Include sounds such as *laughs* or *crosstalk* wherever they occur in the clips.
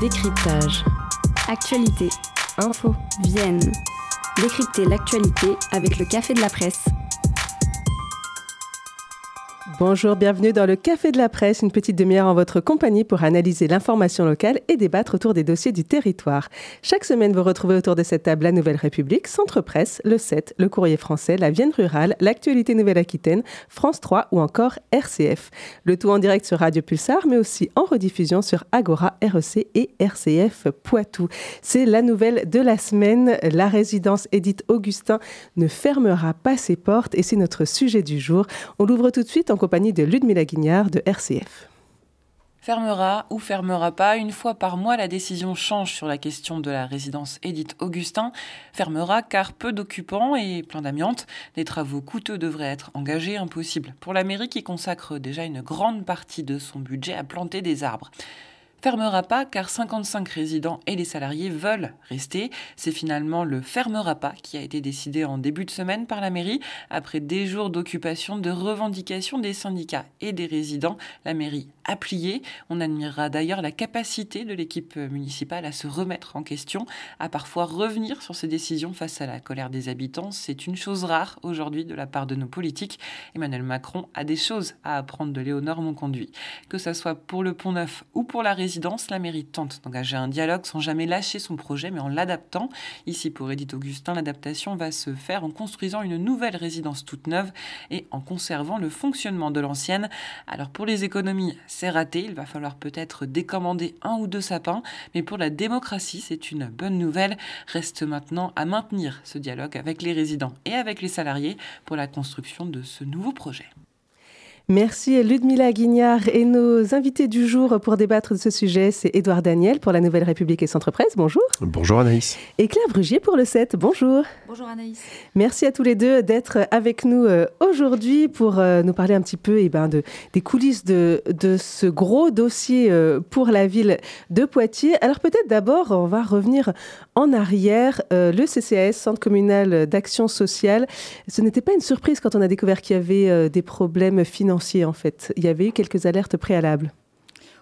Décryptage. Actualité. Info. Vienne. Décrypter l'actualité avec le Café de la Presse. Bonjour, bienvenue dans le Café de la Presse, une petite demi-heure en votre compagnie pour analyser l'information locale et débattre autour des dossiers du territoire. Chaque semaine, vous retrouvez autour de cette table la Nouvelle République, Centre Presse, le 7, le Courrier français, la Vienne rurale, l'actualité Nouvelle-Aquitaine, France 3 ou encore RCF. Le tout en direct sur Radio Pulsar, mais aussi en rediffusion sur Agora, REC et RCF Poitou. C'est la nouvelle de la semaine. La résidence Édith Augustin ne fermera pas ses portes et c'est notre sujet du jour. On l'ouvre tout de suite en de Ludmila Guignard de RCF. Fermera ou fermera pas, une fois par mois, la décision change sur la question de la résidence Édith Augustin. Fermera car peu d'occupants et plein d'amiante. Des travaux coûteux devraient être engagés, impossible pour la mairie qui consacre déjà une grande partie de son budget à planter des arbres fermera pas car 55 résidents et les salariés veulent rester. C'est finalement le fermera pas qui a été décidé en début de semaine par la mairie après des jours d'occupation, de revendication des syndicats et des résidents. La mairie plié. On admirera d'ailleurs la capacité de l'équipe municipale à se remettre en question, à parfois revenir sur ses décisions face à la colère des habitants. C'est une chose rare aujourd'hui de la part de nos politiques. Emmanuel Macron a des choses à apprendre de Léonore Monconduit. Que ce soit pour le Pont Neuf ou pour la résidence la mairie tente d'engager un dialogue sans jamais lâcher son projet, mais en l'adaptant. Ici, pour Edith Augustin, l'adaptation va se faire en construisant une nouvelle résidence toute neuve et en conservant le fonctionnement de l'ancienne. Alors pour les économies, c'est raté, il va falloir peut-être décommander un ou deux sapins, mais pour la démocratie, c'est une bonne nouvelle. Reste maintenant à maintenir ce dialogue avec les résidents et avec les salariés pour la construction de ce nouveau projet. Merci Ludmila Guignard et nos invités du jour pour débattre de ce sujet, c'est Édouard Daniel pour la Nouvelle République et Centre Presse. Bonjour. Bonjour Anaïs. Et Claire Brugier pour le 7. Bonjour. Bonjour Anaïs. Merci à tous les deux d'être avec nous euh, aujourd'hui pour euh, nous parler un petit peu eh ben, de, des coulisses de, de ce gros dossier euh, pour la ville de Poitiers. Alors peut-être d'abord, on va revenir en arrière. Le CCAS, Centre communal d'action sociale, ce n'était pas une surprise quand on a découvert qu'il y avait des problèmes financiers Il y avait eu quelques alertes préalables.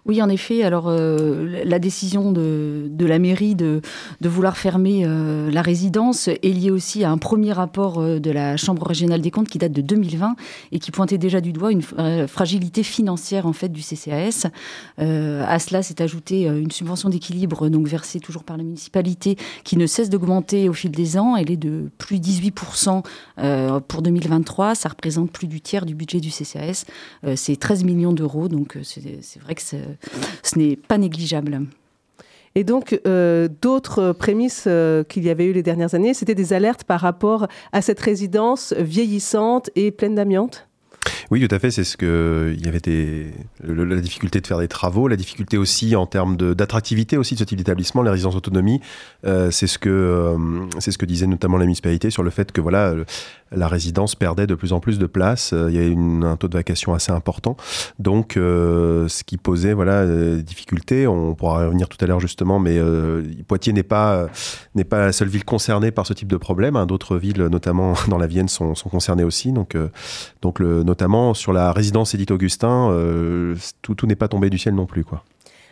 Oui, en effet. Alors, euh, la décision de, la mairie de, vouloir fermer euh, la résidence est liée aussi à un premier rapport euh, de la Chambre régionale des comptes qui date de 2020 et qui pointait déjà du doigt une fragilité financière en fait du CCAS. à cela s'est ajoutée une subvention d'équilibre donc versée toujours par la municipalité qui ne cesse d'augmenter au fil des ans. Elle est de plus 18% pour 2023. Ça représente plus du tiers du budget du CCAS. c'est 13 millions d'euros. Donc, c'est vrai que ce n'est pas négligeable. Et donc, euh, d'autres prémices euh, qu'il y avait eu les dernières années, c'était des alertes par rapport à cette résidence vieillissante et pleine d'amiante? Oui, tout à fait. C'est ce que il y avait des, la difficulté de faire des travaux, la difficulté aussi en termes d'attractivité aussi de ce type d'établissement, les résidences autonomie. Euh, c'est ce que euh, c'est ce que disait notamment la municipalité sur le fait que voilà la résidence perdait de plus en plus de place. Euh, il y avait une, un taux de vacation assez important, donc ce qui posait voilà difficulté. On pourra revenir tout à l'heure justement, mais Poitiers n'est pas n'est pas la seule ville concernée par ce type de problème. Hein. D'autres villes, notamment *laughs* dans la Vienne, sont, sont concernées aussi. Donc donc notamment sur la résidence Édith Augustin, euh, tout, n'est pas tombé du ciel non plus. Quoi.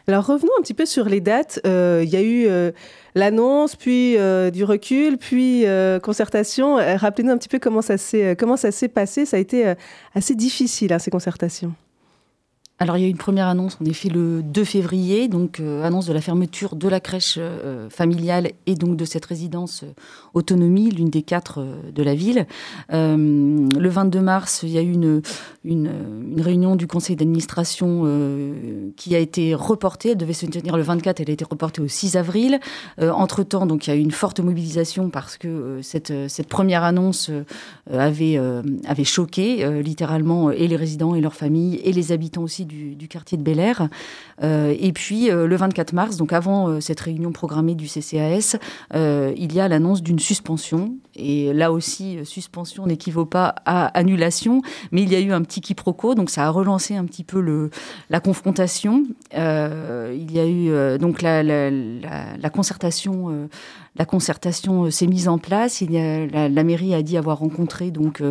Alors revenons un petit peu sur les dates. Euh, il y a eu euh, l'annonce, puis du recul, puis concertation. Rappelez-nous un petit peu comment ça s'est comment ça s'est passé. Ça a été assez difficile hein, ces concertations. Alors il y a eu une première annonce en effet le 2 février, donc euh, annonce de la fermeture de la crèche euh, familiale et donc de cette résidence euh, autonomie, l'une des quatre de la ville. le 22 mars, il y a eu une, réunion du conseil d'administration qui a été reportée. Elle devait se tenir le 24, elle a été reportée au 6 avril. Entre-temps, donc il y a eu une forte mobilisation parce que cette, cette première annonce avait, avait choqué littéralement et les résidents et leurs familles et les habitants aussi du, quartier de Bel Air. Euh, et puis euh, le 24 mars, donc avant euh, cette réunion programmée du CCAS, il y a l'annonce d'une suspension. Et là aussi, suspension n'équivaut pas à annulation, mais il y a eu un petit quiproquo, donc ça a relancé un petit peu la confrontation. il y a eu donc la, concertation la concertation s'est mise en place. La, mairie a dit avoir rencontré donc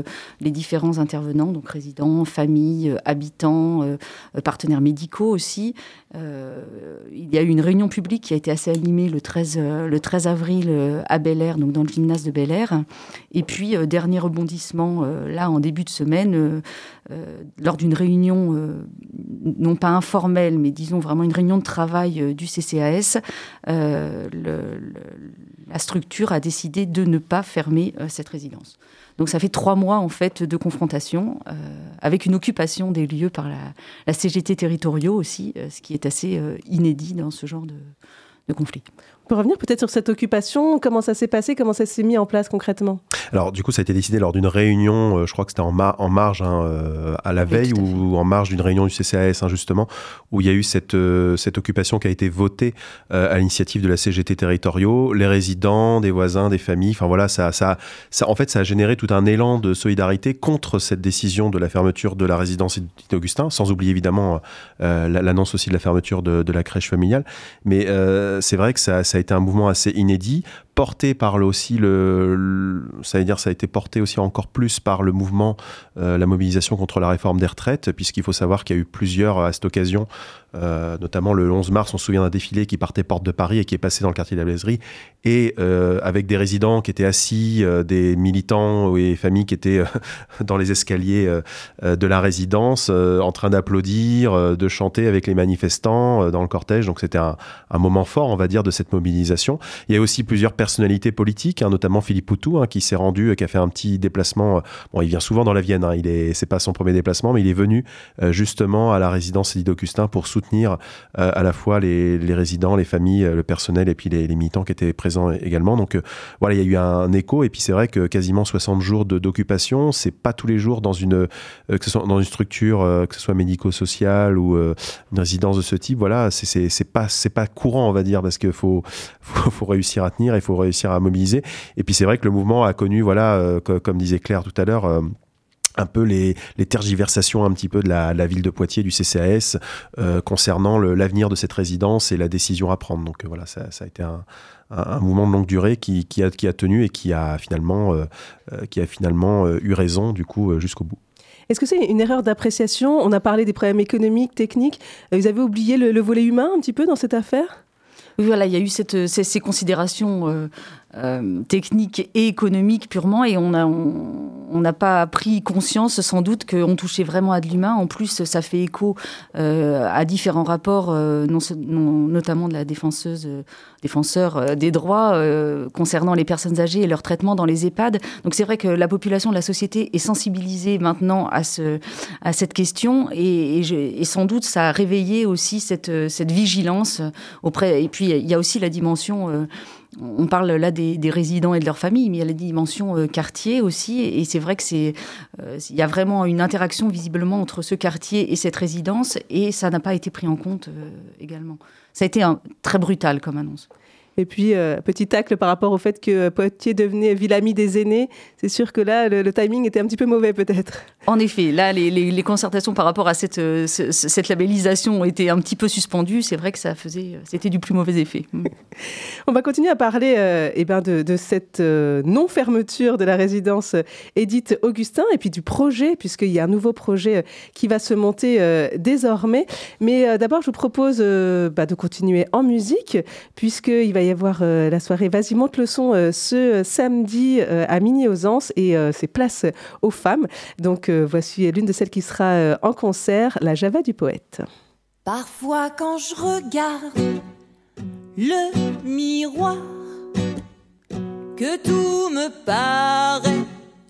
les différents intervenants, donc résidents, familles, habitants, partenaires médicaux aussi. il y a eu une réunion publique qui a été assez animée le 13, le 13 avril à Bel Air, donc dans le gymnase de Bel Air. Et puis, dernier rebondissement, là, en début de semaine, lors d'une réunion, non pas informelle, mais disons vraiment une réunion de travail du CCAS, la structure a décidé de ne pas fermer cette résidence. Donc ça fait trois mois en fait de confrontation avec une occupation des lieux par la, CGT territoriaux aussi, ce qui est assez inédit dans ce genre de conflit. Peut revenir peut-être sur cette occupation, comment ça s'est passé, comment ça s'est mis en place concrètement? Alors du coup ça a été décidé lors d'une réunion, euh, je crois que c'était en, en, marge hein, euh, à la veille ou en marge d'une réunion du CCAS hein, justement, où il y a eu cette, euh, cette occupation qui a été votée à l'initiative de la CGT territoriaux, les résidents, des voisins, des familles, enfin voilà, ça, ça, ça, en fait ça a généré tout un élan de solidarité contre cette décision de la fermeture de la résidence d'Augustin, sans oublier évidemment l'annonce aussi de la fermeture de, de, la crèche familiale, mais c'est vrai que ça ça a été un mouvement assez inédit porté par le, aussi le, ça veut dire ça a été porté aussi encore plus par le mouvement euh, la mobilisation contre la réforme des retraites puisqu'il faut savoir qu'il y a eu plusieurs à cette occasion euh, notamment le 11 mars on se souvient d'un défilé qui partait porte de Paris et qui est passé dans le quartier de la Blaiserie et euh, avec des résidents qui étaient assis des militants et familles qui étaient *laughs* dans les escaliers de la résidence en train d'applaudir de chanter avec les manifestants dans le cortège. Donc c'était un, un, moment fort on va dire de cette mobilisation. Il y a aussi plusieurs personnalités politiques, hein, notamment Philippe Poutou, hein, qui s'est rendu, euh, qui a fait un petit déplacement. Euh, bon, il vient souvent dans la Vienne, hein, il est, c'est pas son premier déplacement, mais il est venu euh, justement à la résidence Edith Augustin pour soutenir à la fois les, résidents, les familles, le personnel et puis les, militants qui étaient présents également. Donc voilà, il y a eu un, écho et puis c'est vrai que quasiment 60 jours d'occupation, c'est pas tous les jours dans une, structure, que ce soit médico-sociale ou une résidence de ce type. Voilà, c'est, c'est, pas, courant, on va dire, parce qu'il faut, réussir à tenir, il faut réussir à mobiliser. Et puis c'est vrai que le mouvement a connu, voilà, euh, comme disait Claire tout à l'heure, euh, un peu les, tergiversations un petit peu de la, ville de Poitiers, du CCAS, euh, concernant l'avenir de cette résidence et la décision à prendre. Donc voilà, ça, a été un, mouvement de longue durée qui, a, tenu et qui a finalement, qui a finalement eu raison du coup jusqu'au bout. Est-ce que c'est une erreur d'appréciation? On a parlé des problèmes économiques, techniques. Vous avez oublié le volet humain un petit peu dans cette affaire? Voilà, il y a eu cette, ces, considérations euh, euh, techniques et économiques purement, et on n'a on, n'a pas pris conscience sans doute qu'on touchait vraiment à de l'humain. En plus, ça fait écho euh, à différents rapports, non, notamment de la défenseuse, défenseur des droits concernant les personnes âgées et leur traitement dans les EHPAD. Donc c'est vrai que la population de la société est sensibilisée maintenant à, ce, à cette question, et, et, sans doute ça a réveillé aussi cette, cette vigilance auprès. Et puis il y a aussi la dimension, euh, on parle là des, résidents et de leur famille, mais il y a la dimension euh, quartier aussi. Et, c'est vrai que c'est, euh, il y a vraiment une interaction visiblement entre ce quartier et cette résidence, et ça n'a pas été pris en compte également. Ça a été très brutal comme annonce. Et puis, euh, petit tacle par rapport au fait que Poitiers devenait ville amie des aînés. C'est sûr que là, le, timing était un petit peu mauvais, peut-être. En effet, là, les, concertations par rapport à cette, euh, cette labellisation ont été un petit peu suspendues. C'est vrai que ça faisait, c'était du plus mauvais effet. Mm. *laughs* On va continuer à parler euh, eh ben de, de, cette non-fermeture de la résidence Édith Augustin et puis du projet, puisqu'il y a un nouveau projet qui va se monter désormais. Mais d'abord, je vous propose bah, de continuer en musique, puisqu'il va y avoir euh, la soirée Vas-y, monte le son euh, ce samedi euh, à Mini aux et c'est place aux femmes. Donc voici l'une de celles qui sera en concert, la Java du poète. Parfois quand je regarde le miroir, que tout me paraît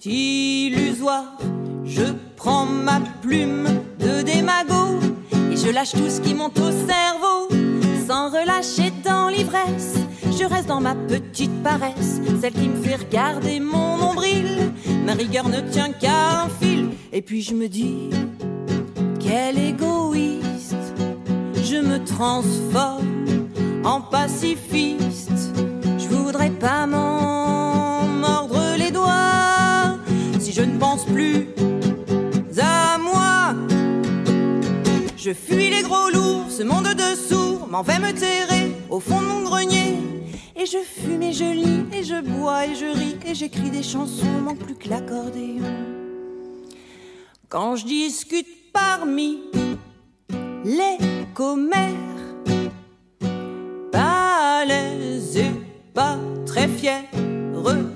illusoire, je prends ma plume de démago et je lâche tout ce qui monte au cerveau sans relâcher dans l'ivresse. Je reste dans ma petite paresse, celle qui me fait regarder mon nombril. Ma rigueur ne tient qu'à un fil, et puis je me dis, quel égoïste, je me transforme en pacifiste. Je voudrais pas m'en mordre les doigts si je ne pense plus à moi. Je fuis les gros lourds, ce monde dessous m'en vais me terrer au fond de mon grenier Et je fume et je lis et je bois et je ris et j'écris des chansons, non plus que l'accordéon. Quand je discute parmi les commères, pas l'aise et pas très fier,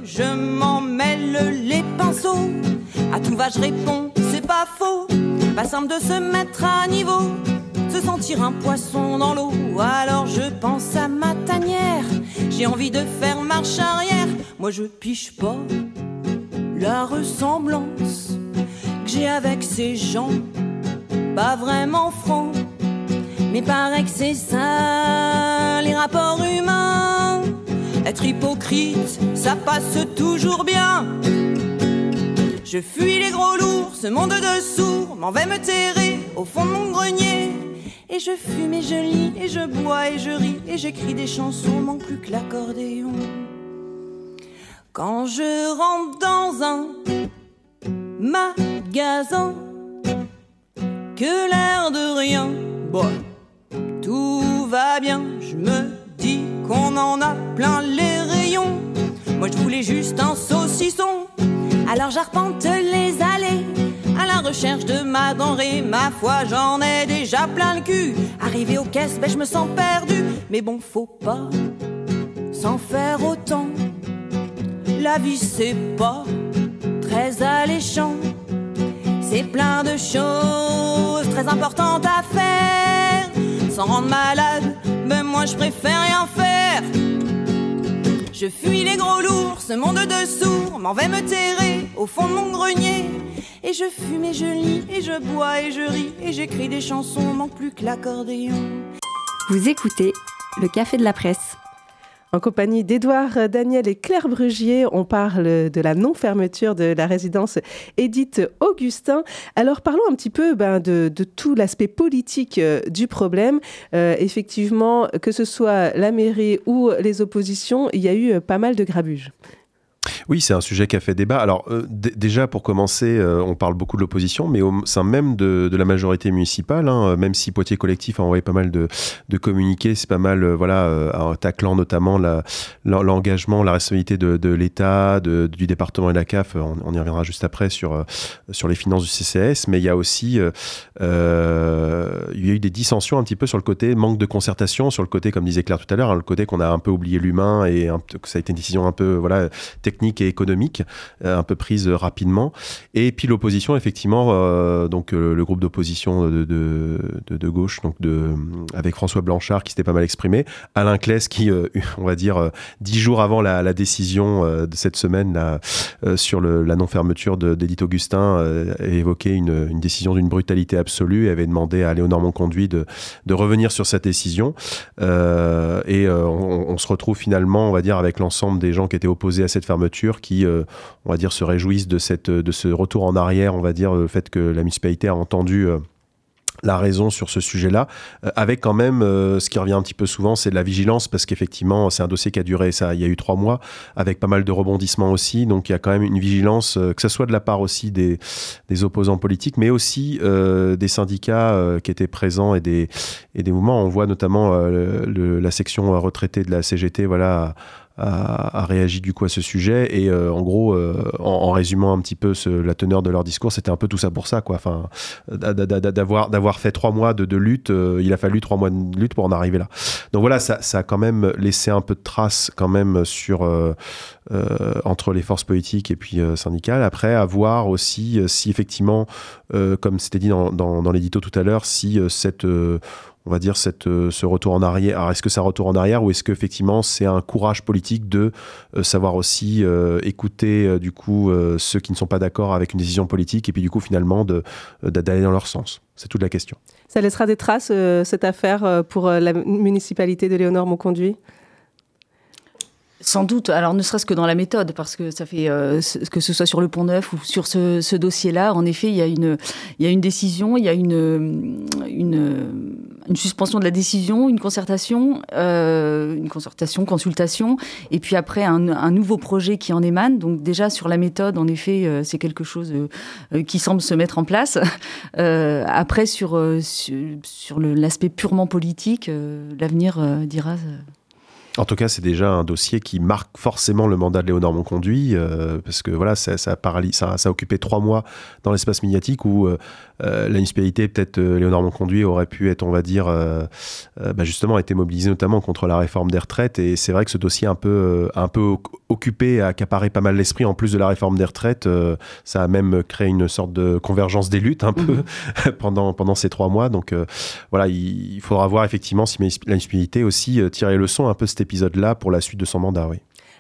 je m'en mêle les pinceaux. À tout va, je réponds, c'est pas faux. Pas simple de se mettre à niveau, se sentir un poisson dans l'eau. Alors je pense à ma tanière, j'ai envie de faire marche arrière. Moi je piche pas la ressemblance que j'ai avec ces gens, pas vraiment francs. Mais paraît que c'est ça, les rapports humains. Être hypocrite, ça passe toujours bien. Je fuis les gros lourds, ce monde de sourds m'en vais me terrer au fond de mon grenier. Et je fume et je lis et je bois et je ris et j'écris des chansons, manque plus que l'accordéon. Quand je rentre dans un magasin, que l'air de rien, bon, tout va bien, je me dis qu'on en a plein les rayons. Moi je voulais juste un saucisson alors j'arpente les allées recherche de ma denrée. Ma foi, j'en ai déjà plein le cul. Arrivé aux caisses, ben je me sens perdu. Mais bon, faut pas s'en faire autant. La vie, c'est pas très alléchant. C'est plein de choses très importantes à faire. Sans rendre malade, mais moi je préfère rien faire. Je fuis les gros lourds, ce monde de sourds m'en vais me terrer au fond de mon grenier. Et je fume et je lis et je bois et je ris et j'écris des chansons, manque plus que l'accordéon. Vous écoutez le Café de la Presse. En compagnie d'Édouard Daniel et Claire Brugier, on parle de la non-fermeture de la résidence Édith Augustin. Alors parlons un petit peu ben, de, tout l'aspect politique euh, du problème. Euh, effectivement, que ce soit la mairie ou les oppositions, il y a eu euh, pas mal de grabuges. Oui, c'est un sujet qui a fait débat. Alors euh, déjà, pour commencer, euh, on parle beaucoup de l'opposition, mais au sein même de, la majorité municipale, hein, même si Poitiers Collectif a envoyé pas mal de, communiqués, c'est pas mal, euh, voilà, taclant notamment l'engagement, la, responsabilité de, l'État, du département et de la CAF. On, y reviendra juste après sur, les finances du CCS, mais il y a aussi, il y a eu des dissensions un petit peu sur le côté manque de concertation, sur le côté, comme disait Claire tout à l'heure, hein, le côté qu'on a un peu oublié l'humain et que ça a été une décision un peu, voilà, technique et économique, euh, un peu prise rapidement. Et puis l'opposition, effectivement, euh, donc euh, le groupe d'opposition de, gauche, donc de, avec François Blanchard qui s'était pas mal exprimé, Alain Claes qui, *laughs* on va dire, dix jours avant la, décision de cette semaine sur la non-fermeture d'Edith Augustin, a évoqué une, décision d'une brutalité absolue et avait demandé à Léonard Monconduit de, de revenir sur cette décision. et on, se retrouve finalement, on va dire, avec l'ensemble des gens qui étaient opposés à cette fermeture qui, euh, on va dire, se réjouissent de, cette, de ce retour en arrière, on va dire, le fait que la municipalité a entendu euh, la raison sur ce sujet-là, euh, avec quand même ce qui revient un petit peu souvent, c'est de la vigilance, parce qu'effectivement, c'est un dossier qui a duré, ça, il y a eu trois mois, avec pas mal de rebondissements aussi, donc il y a quand même une vigilance, que ce soit de la part aussi des, des opposants politiques, mais aussi des syndicats qui étaient présents et des, et des mouvements. On voit notamment la section retraitée de la CGT, voilà, a, réagi du coup à ce sujet. Et euh, en gros, euh, en, résumant un petit peu la teneur de leur discours, c'était un peu tout ça pour ça, quoi. Enfin, d'avoir d'avoir fait trois mois de, lutte, euh, il a fallu trois mois de lutte pour en arriver là. Donc voilà, ça, a quand même laissé un peu de traces quand même sur entre les forces politiques et puis syndicales. Après, à voir aussi si effectivement, comme c'était dit dans l'édito tout à l'heure, si cette on va dire, cette, euh, ce retour en arrière. Alors, est-ce que c'est un retour en arrière ou est-ce qu'effectivement c'est un courage politique de euh, savoir aussi euh, écouter du coup ceux qui ne sont pas d'accord avec une décision politique et puis du coup finalement d'aller dans leur sens? C'est toute la question. Ça laissera des traces, cette affaire, pour la municipalité de Léonore Monconduit? Sans doute, alors ne serait-ce que dans la méthode, parce que ça fait euh, que ce soit sur le Pont Neuf ou sur ce, dossier-là, en effet, il y a une, il y a une décision, il y a une, une, une suspension de la décision, une concertation, euh, une concertation, consultation, et puis après un, un, nouveau projet qui en émane. Donc déjà sur la méthode, en effet, euh, c'est quelque chose qui semble se mettre en place. *laughs* après sur sur, sur l'aspect purement politique, l'avenir dira En tout cas, c'est déjà un dossier qui marque forcément le mandat de Léonard Monconduit, euh, parce que voilà, ça, ça, ça, a occupé trois mois dans l'espace médiatique où euh, euh, la municipalité, peut-être Léonard Monconduit, aurait pu être, on va dire, bah justement, été mobilisé notamment contre la réforme des retraites. Et c'est vrai que ce dossier un peu, un peu occupé, a accaparé pas mal l'esprit. En plus de la réforme des retraites, ça a même créé une sorte de convergence des luttes un peu mhm. *laughs* pendant, pendant ces trois mois. Donc voilà, il, faudra voir effectivement si la municipalité aussi tirer le leçons un peu cet épisode-là pour la suite de son mandat, oui.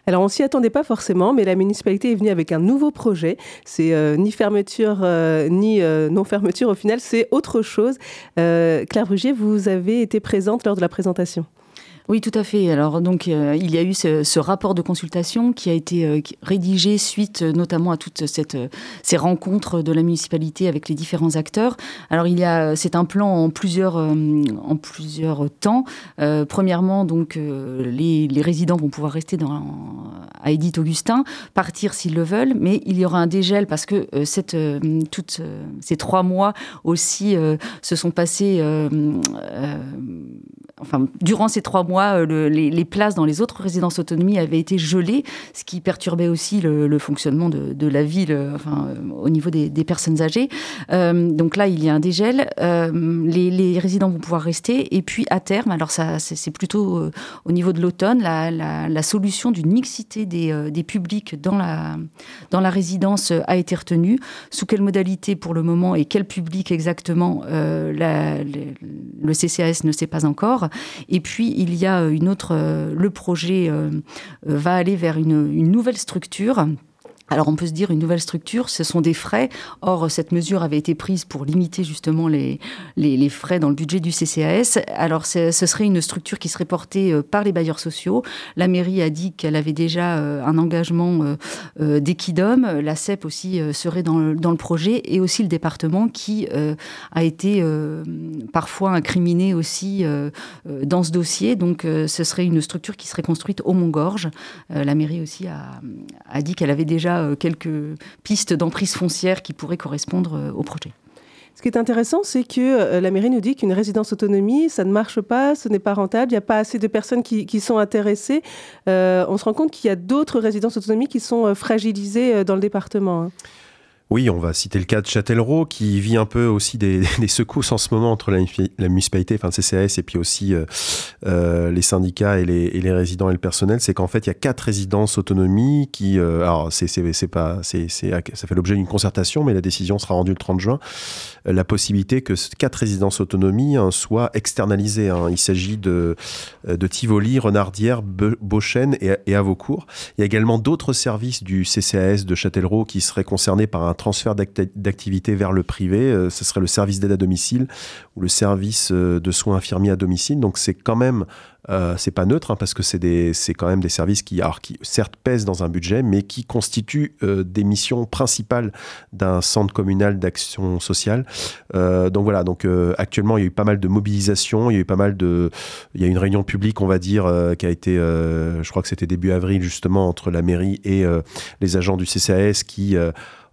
Alors on s'y attendait pas forcément, mais la municipalité est venue avec un nouveau projet. C'est euh, ni fermeture euh, ni euh, non fermeture. Au final, c'est autre chose. Claire Brugier, vous avez été présente lors de la présentation? Oui, tout à fait. Alors donc euh, il y a eu ce, rapport de consultation qui a été euh, rédigé suite euh, notamment à toutes ces rencontres de la municipalité avec les différents acteurs. Alors il y a c'est un plan en plusieurs temps. premièrement donc les, résidents vont pouvoir rester dans à Edith Augustin, partir s'ils le veulent, mais il y aura un dégel parce que toutes ces trois mois aussi se sont passés enfin durant ces trois mois euh, les, places dans les autres résidences autonomie avaient été gelées, ce qui perturbait aussi le, fonctionnement de, la ville euh, euh, au niveau des, personnes âgées. donc là, il y a un dégel. les, résidents vont pouvoir rester. Et puis, à terme, alors ça, c'est plutôt au niveau de l'automne, la, solution d'une mixité des, publics dans la, dans la résidence a été retenue. Sous quelle modalité pour le moment et quel public exactement, le CCAS ne sait pas encore. Et puis, il y a euh, euh, le projet euh, va aller vers une nouvelle structure alors on peut se dire une nouvelle structure, ce sont des frais. Or cette mesure avait été prise pour limiter justement les, frais dans le budget du CCAS. Alors ce serait une structure qui serait portée euh, par les bailleurs sociaux. La mairie a dit qu'elle avait déjà euh, un engagement euh, d'Equidom. La CEP aussi serait dans le, projet et aussi le département qui a été parfois incriminé aussi dans ce dossier. Donc ce serait une structure qui serait construite au Mont-Gorge. La mairie aussi a dit qu'elle avait déjà euh, quelques pistes d'emprise foncière qui pourraient correspondre euh, au projet. Ce qui est intéressant, c'est que euh, la mairie nous dit qu'une résidence autonomie, ça ne marche pas, ce n'est pas rentable, il n'y a pas assez de personnes qui, sont intéressées. on se rend compte qu'il y a d'autres résidences autonomie qui sont fragilisées dans le département. Oui, on va citer le cas de Châtellerault qui vit un peu aussi des, *laughs* secousses en ce moment entre la, municipalité, enfin le CCAS, et puis aussi euh, euh, les syndicats et les, résidents et le personnel. C'est qu'en fait, il y a quatre résidences autonomie qui, euh, alors c'est pas, ça fait l'objet d'une concertation, mais la décision sera rendue le 30 juin. la possibilité que quatre résidences autonomie hein, soient externalisées. Hein. Il s'agit de, de Tivoli, Renardière, Beauchesne et, et Avocourt. Il y a également d'autres services du CCAS de Châtellerault qui seraient concernés par un transfert d'activité vers le privé. Euh, ce serait le service d'aide à domicile ou le service euh, de soins infirmiers à domicile. Donc c'est quand même euh, c'est pas neutre hein, parce que c'est quand même des services qui, alors, qui certes pèsent dans un budget, mais qui constituent des missions principales d'un centre communal d'action sociale. donc voilà. Donc actuellement, il y a eu pas mal de mobilisation, il y a eu pas mal de, il y a une réunion publique, on va dire, qui a été, je crois que c'était début avril justement entre la mairie et les agents du CCAS qui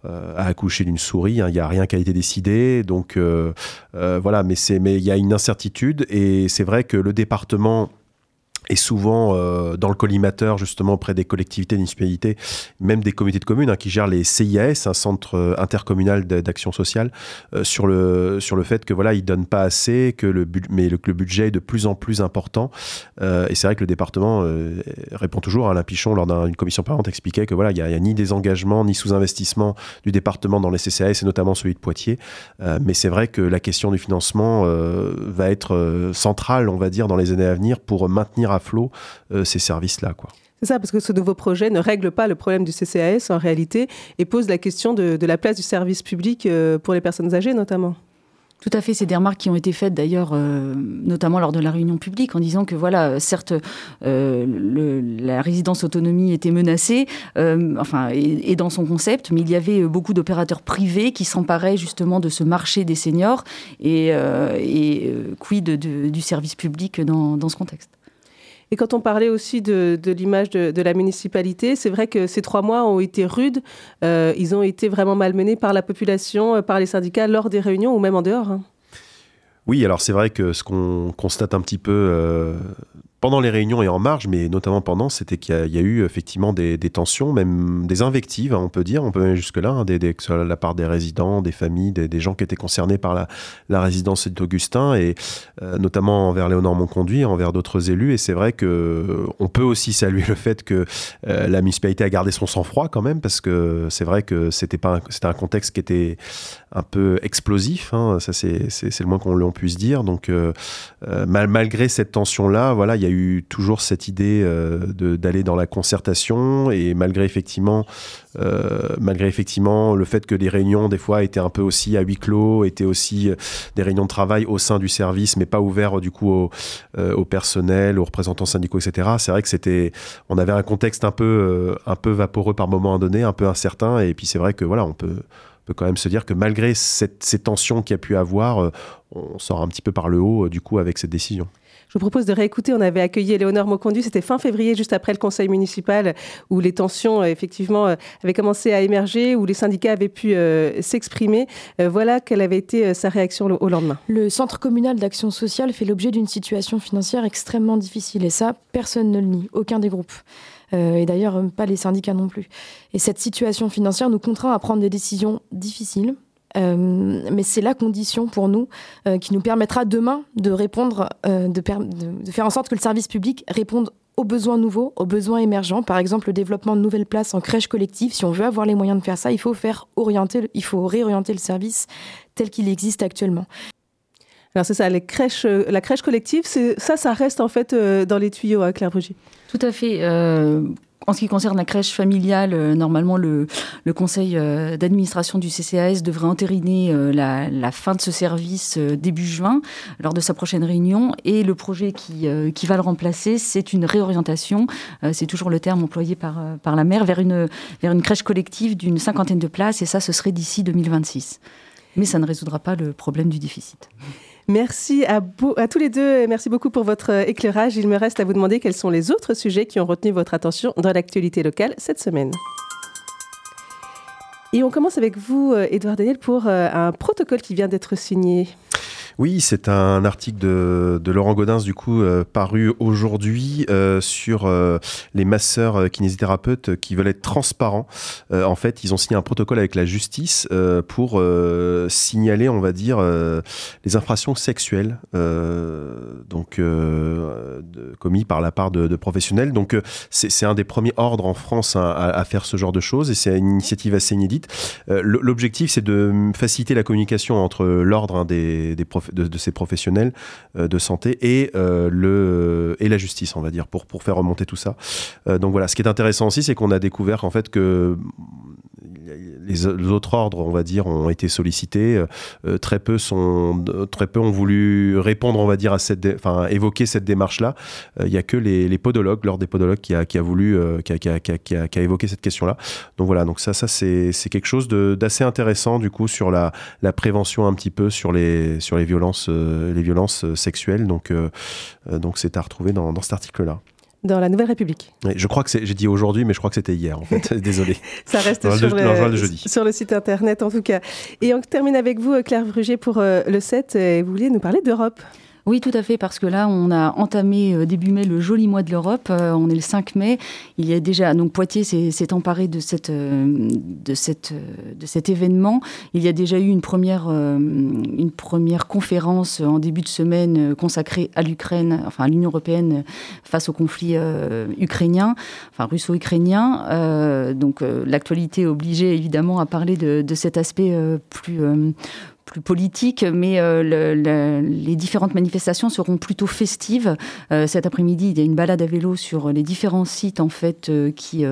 euh, a accouché d'une souris. Hein. Il n'y a rien qui a été décidé. Donc euh, euh, voilà, mais il y a une incertitude et c'est vrai que le département et souvent euh, dans le collimateur justement auprès des collectivités, municipalités, même des comités de communes hein, qui gèrent les CIAS, un centre euh, intercommunal d'action sociale, euh, sur le sur le fait que voilà ils donnent pas assez, que le mais le, le, budget est de plus en plus important. et c'est vrai que le département répond toujours. à Alain Pichon lors d'une commission parlementaire expliquait que voilà il y, a ni des engagements ni sous-investissement du département dans les CCAS et notamment celui de Poitiers. mais c'est vrai que la question du financement va être centrale, on va dire, dans les années à venir pour maintenir flot euh, ces services-là. quoi. C'est ça, parce que ce nouveau projet ne règle pas le problème du CCAS en réalité et pose la question de, la place du service public euh, pour les personnes âgées notamment. Tout à fait, c'est des remarques qui ont été faites d'ailleurs, euh, notamment lors de la réunion publique, en disant que voilà, certes, la résidence autonomie était menacée, enfin, et, dans son concept, mais il y avait beaucoup d'opérateurs privés qui s'emparaient justement de ce marché des seniors et, et quid du service public dans ce contexte. Et quand on parlait aussi de, l'image de, la municipalité, c'est vrai que ces trois mois ont été rudes. Euh, ils ont été vraiment malmenés par la population, euh, par les syndicats lors des réunions ou même en dehors. Hein. Oui, alors c'est vrai que ce qu'on constate un petit peu euh, pendant les réunions et en marge, mais notamment pendant, c'était qu'il y, a eu effectivement des, tensions, même des invectives, hein, on peut dire, on peut aller jusque-là, hein, ce la part des résidents, des familles, des, gens qui étaient concernés par la, résidence d'Augustin, et euh, notamment envers Léonore Monconduit, envers d'autres élus. Et c'est vrai que euh, on peut aussi saluer le fait que euh, la municipalité a gardé son sang-froid quand même, parce que c'est vrai que c'était pas c'était un contexte qui était un peu explosif, hein, ça c'est le moins qu'on puisse dire. Donc mal, malgré cette tension-là, voilà, il y a eu toujours cette idée euh, d'aller dans la concertation et malgré effectivement, euh, malgré effectivement le fait que les réunions des fois étaient un peu aussi à huis clos, étaient aussi euh, des réunions de travail au sein du service, mais pas ouverts du coup au, personnel, aux représentants syndicaux, etc. C'est vrai que c'était, on avait un contexte un peu, un peu vaporeux par moment donné, un peu incertain, et puis c'est vrai que voilà, on peut peut quand même se dire que malgré ces tensions qu'il y a pu avoir, on sort un petit peu par le haut du coup avec cette décision. Je vous propose de réécouter. On avait accueilli Éléonore Mocondu. C'était fin février, juste après le conseil municipal, où les tensions, euh, effectivement, euh, avaient commencé à émerger, où les syndicats avaient pu euh, s'exprimer. voilà quelle avait été sa réaction au lendemain. Le centre communal d'action sociale fait l'objet d'une situation financière extrêmement difficile. Et ça, personne ne le nie, aucun des groupes. et d'ailleurs, pas les syndicats non plus. Et cette situation financière nous contraint à prendre des décisions difficiles, mais c'est la condition pour nous euh, qui nous permettra demain de répondre, euh, de, de, faire en sorte que le service public réponde aux besoins nouveaux, aux besoins émergents. Par exemple, le développement de nouvelles places en crèche collective. Si on veut avoir les moyens de faire ça, il faut faire orienter, il faut réorienter le service tel qu'il existe actuellement. Alors c'est ça, les crèches, la crèche collective, ça, ça reste en fait dans les tuyaux, à hein, Claire Brugy. Tout à fait. En ce qui concerne la crèche familiale, euh, normalement, le, conseil euh, d'administration du CCAS devrait entériner euh, la, fin de ce service début juin, lors de sa prochaine réunion. Et le projet qui, va le remplacer, c'est une réorientation, c'est toujours le terme employé par, la maire, vers une crèche collective d'une cinquantaine de places. Et ça, ce serait d'ici 2026. Mais ça ne résoudra pas le problème du déficit. Merci à, tous les deux merci beaucoup pour votre euh, éclairage. Il me reste à vous demander quels sont les autres sujets qui ont retenu votre attention dans l'actualité locale cette semaine. Et on commence avec vous, euh, Daniel, pour euh, un protocole qui vient d'être signé. Oui, c'est un article de, Laurent Godin, du coup, euh, paru aujourd'hui euh, sur euh, les masseurs kinésithérapeutes qui veulent être transparents. en fait, ils ont signé un protocole avec la justice pour signaler, on va dire, les infractions sexuelles donc commis par la part de, professionnels. Donc, c'est un des premiers ordres en France hein, à, faire ce genre de choses et c'est une initiative assez inédite. L'objectif, c'est de faciliter la communication entre l'ordre hein, des professionnels de, ces professionnels euh, de santé et, euh, le, et la justice, on va dire, pour, pour faire remonter tout ça. Euh, donc voilà, ce qui est intéressant aussi, c'est qu'on a découvert en fait que les, autres ordres, on va dire, ont été sollicités. Euh, très peu sont, très peu ont voulu répondre, on va dire, à cette, enfin, évoquer cette démarche-là. Il n'y a que les, podologues, l'ordre des podologues, qui a, qui a voulu, qui a, qui, a, qui, a, évoqué cette question-là. Donc voilà, donc ça, ça c'est quelque chose d'assez intéressant du coup sur la, prévention un petit peu sur les, sur les violences, euh, les violences sexuelles. Donc euh, donc c'est à retrouver dans, dans cet article-là dans la Nouvelle République. je crois que c'est, j'ai dit aujourd'hui, mais je crois que c'était hier, en fait. *laughs* Désolé. Ça reste sur, le, sur le site internet, en tout cas. Et on termine avec vous, Claire Bruget, pour euh, le 7. Et vous vouliez nous parler d'Europe oui, tout à fait, parce que là, on a entamé euh, début mai le joli mois de l'Europe. Euh, on est le 5 mai. Il y a déjà donc Poitiers s'est emparé de cette euh, de cet événement. Il y a déjà eu une première une première conférence en début de semaine consacrée à l'Ukraine, enfin à l'Union européenne face au conflit ukrainien, enfin russo-ukrainien. donc l'actualité obligée évidemment à parler de cet aspect plus plus politique, mais euh, les différentes manifestations seront plutôt festives. Euh, cet après-midi, il y a une balade à vélo sur les différents sites en fait euh, qui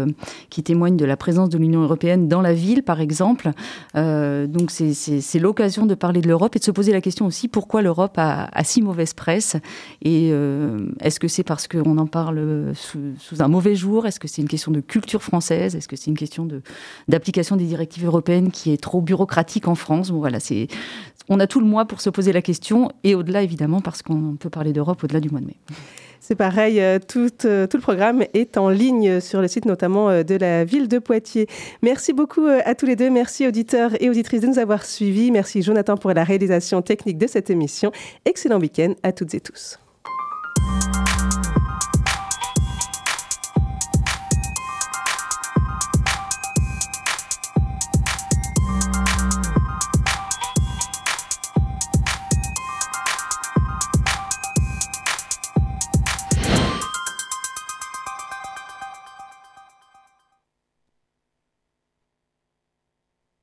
qui témoignent de la présence de l'Union européenne dans la ville, par exemple. donc c'est l'occasion de parler de l'Europe et de se poser la question aussi pourquoi l'Europe a, si mauvaise presse? Et est-ce que c'est parce qu'on en parle sous, sous, un mauvais jour? Est-ce que c'est une question de culture française? Est-ce que c'est une question d'application des directives européennes qui est trop bureaucratique en France? Bon voilà, c'est on a tout le mois pour se poser la question et au-delà évidemment parce qu'on peut parler d'Europe au-delà du mois de mai. C'est pareil, euh, tout, euh, tout, le programme est en ligne sur le site notamment euh, de la ville de Poitiers. Merci beaucoup à tous les deux. Merci auditeurs et auditrices de nous avoir suivis. Merci Jonathan pour la réalisation technique de cette émission. Excellent week-end à toutes et tous.